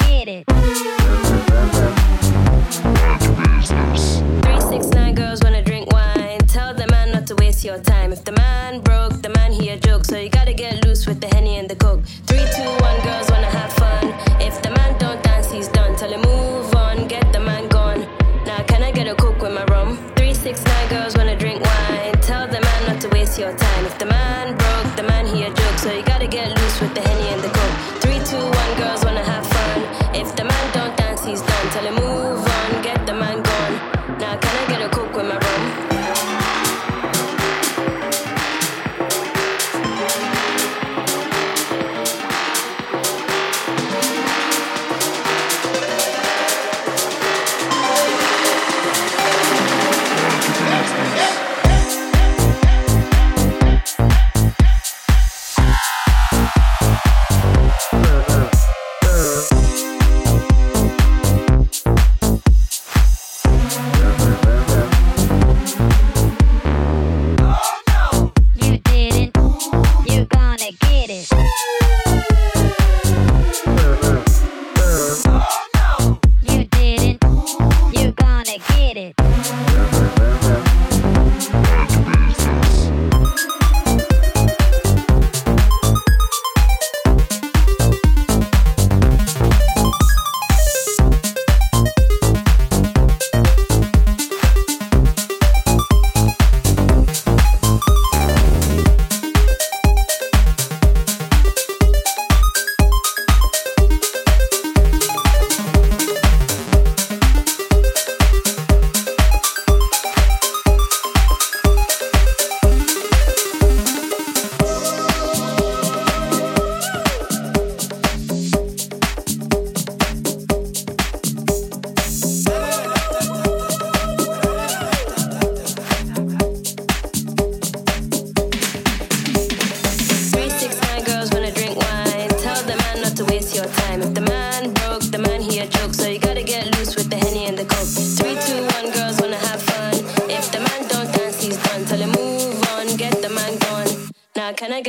get it. Three six nine girls wanna drink wine. Tell the man not to waste your time. If the man broke, the man he a joke, so you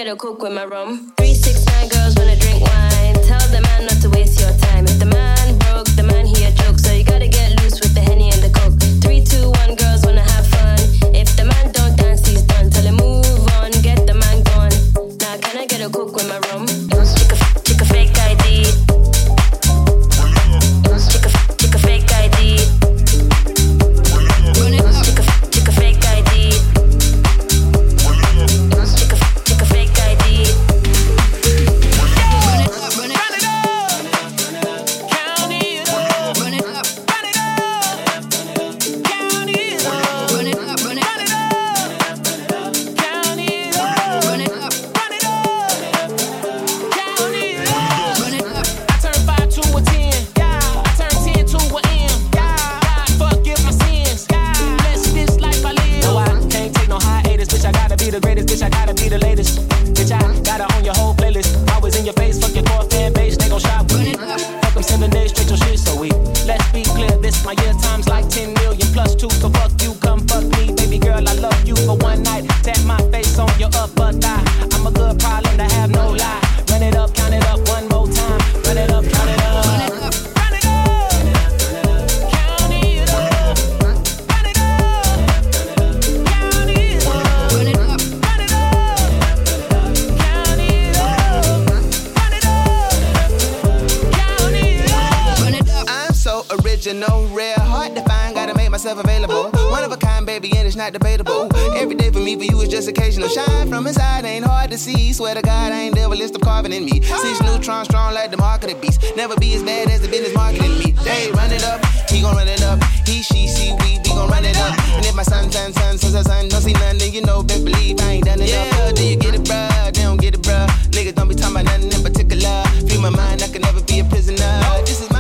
get a cook with my rum. original, rare, hard to find. Gotta make myself available. One of a kind, baby, and it's not debatable. Every day for me, for you, is just occasional. Shine from inside, ain't hard to see. Swear to God, I ain't devil, list of carving in me. Six neutrons strong like the market of beast. Never be as bad as the business marketing me. They run it up, he gon' run it up. He, she, see, we, we gon' run it up. And if my son, son, son, son, son, son don't see none, then you know, best believe I ain't done it yeah. up. Do you get it, bruh? They don't get it, bruh. Niggas don't be talking about nothing in particular. Feel my mind, I can never be a prisoner. This is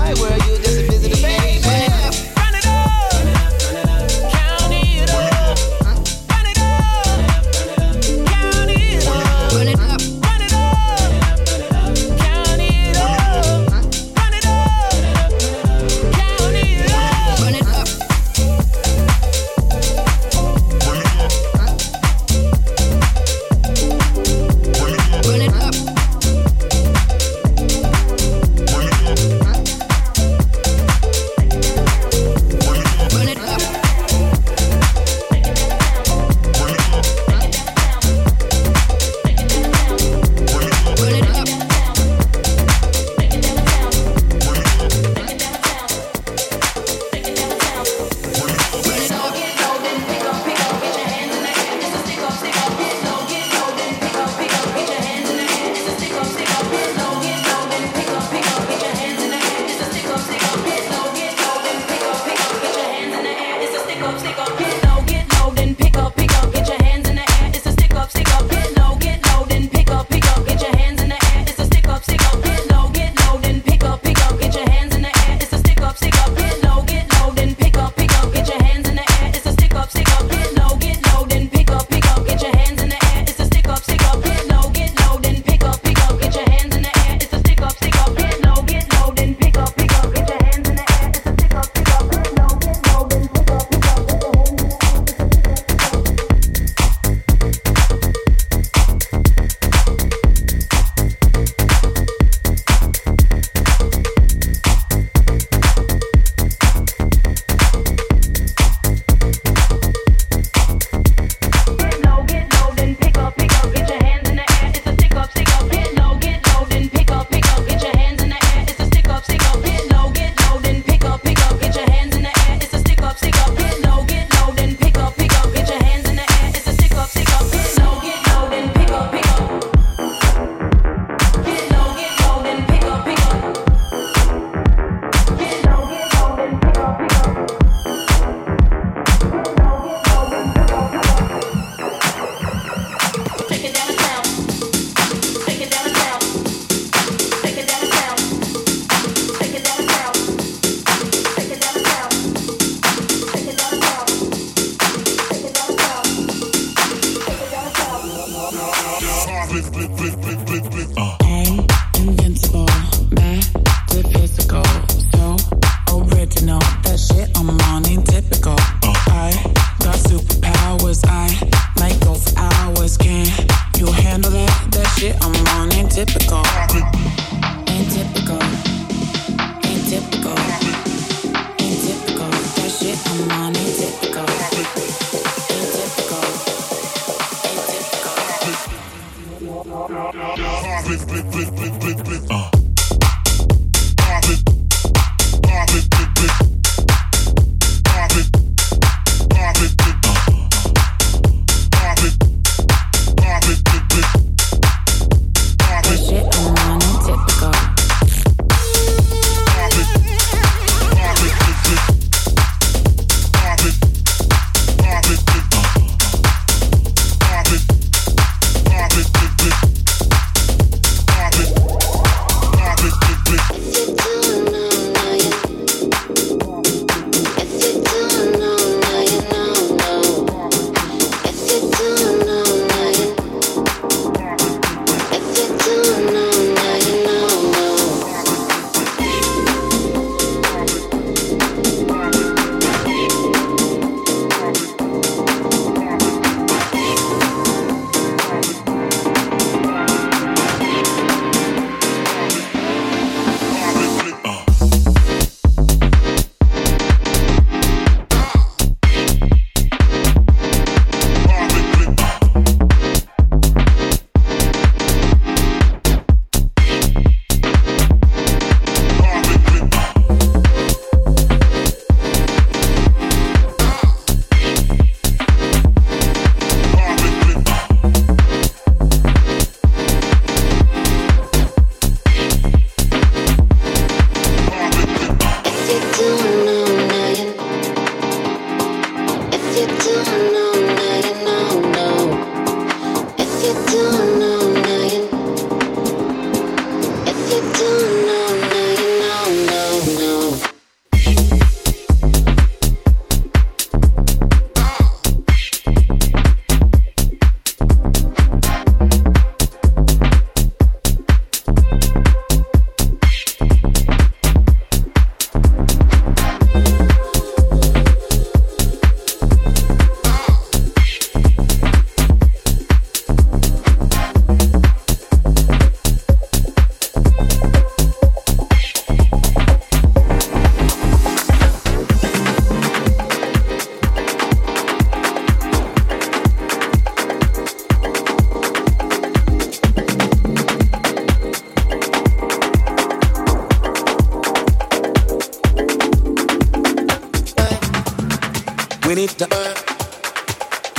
We need to earn.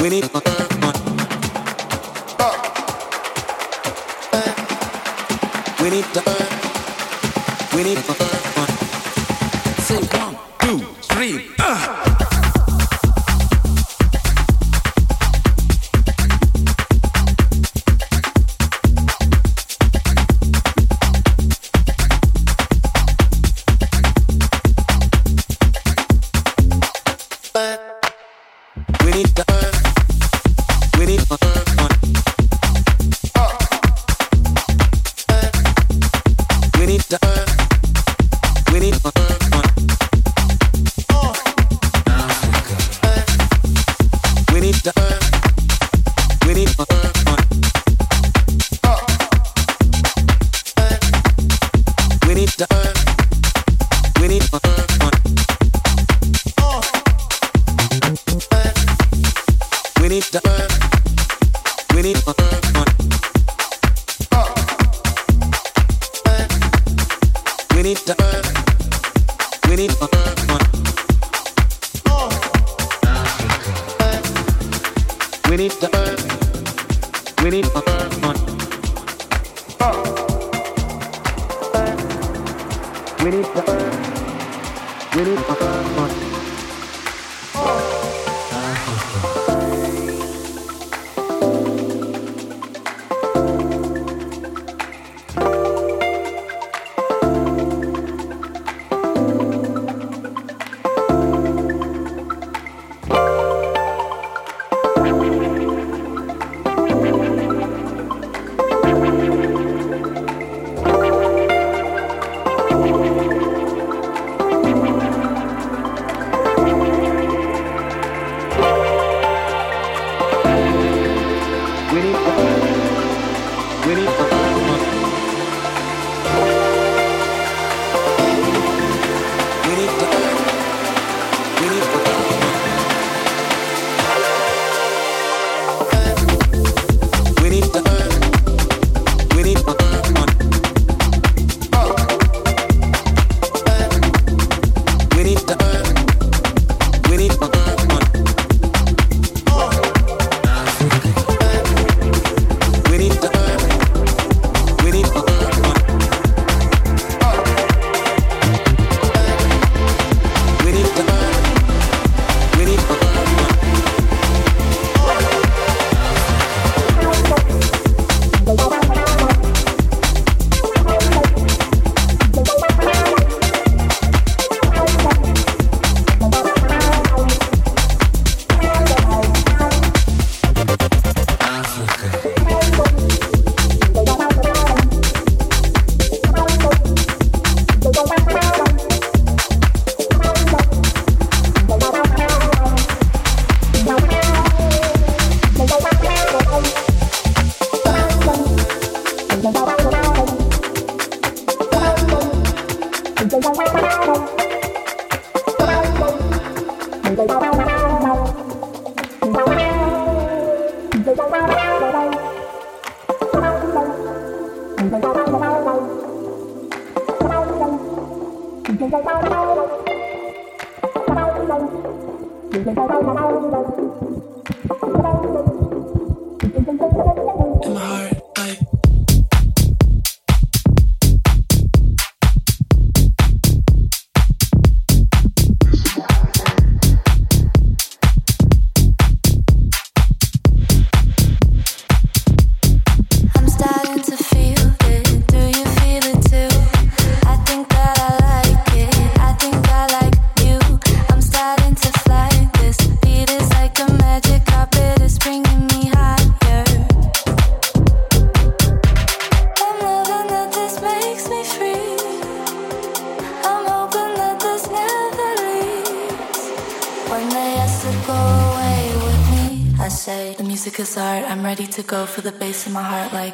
We need to earn money. Uh. We need to earn. We need to earn money. Say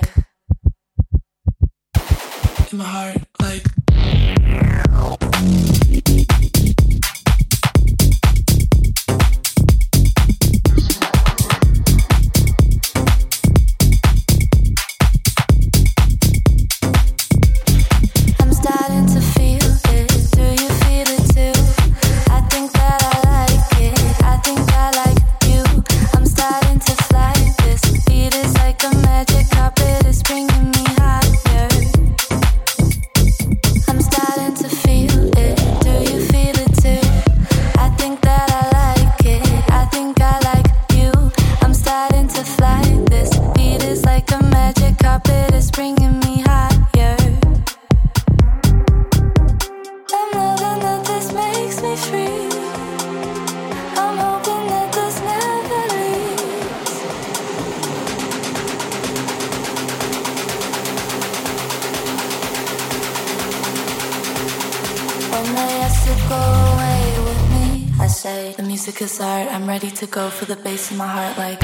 to bass in my heart like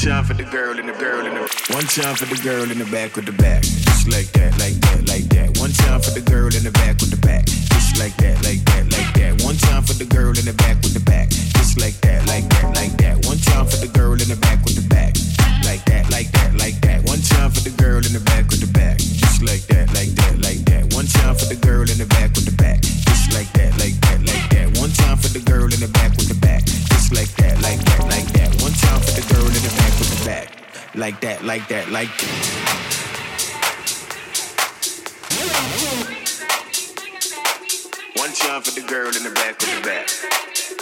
time for the girl and the girl in the One time for the girl in the back with the back. Just like that, like that, like that. One time for the girl in the back with the back. Just like that, like that, like that. One time for the girl in the back with the back. Just like that, like that, like that. One time for the girl in the back with the back. Like that, like that, like that. One time for the girl in the back with the back. Just like that, like that, like that. One time for the girl in the back with the back. Just like that, like that, like that. One time for the girl in the back with the back. Just like that, like that, like that. Time for the girl in the back with the back. Like that, like that, like that. One time for the girl in the back with the back.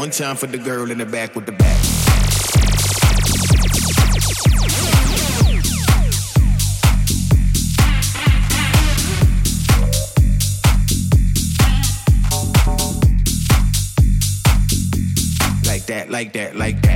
One time for the girl in the back with the back. Like that, like that, like that.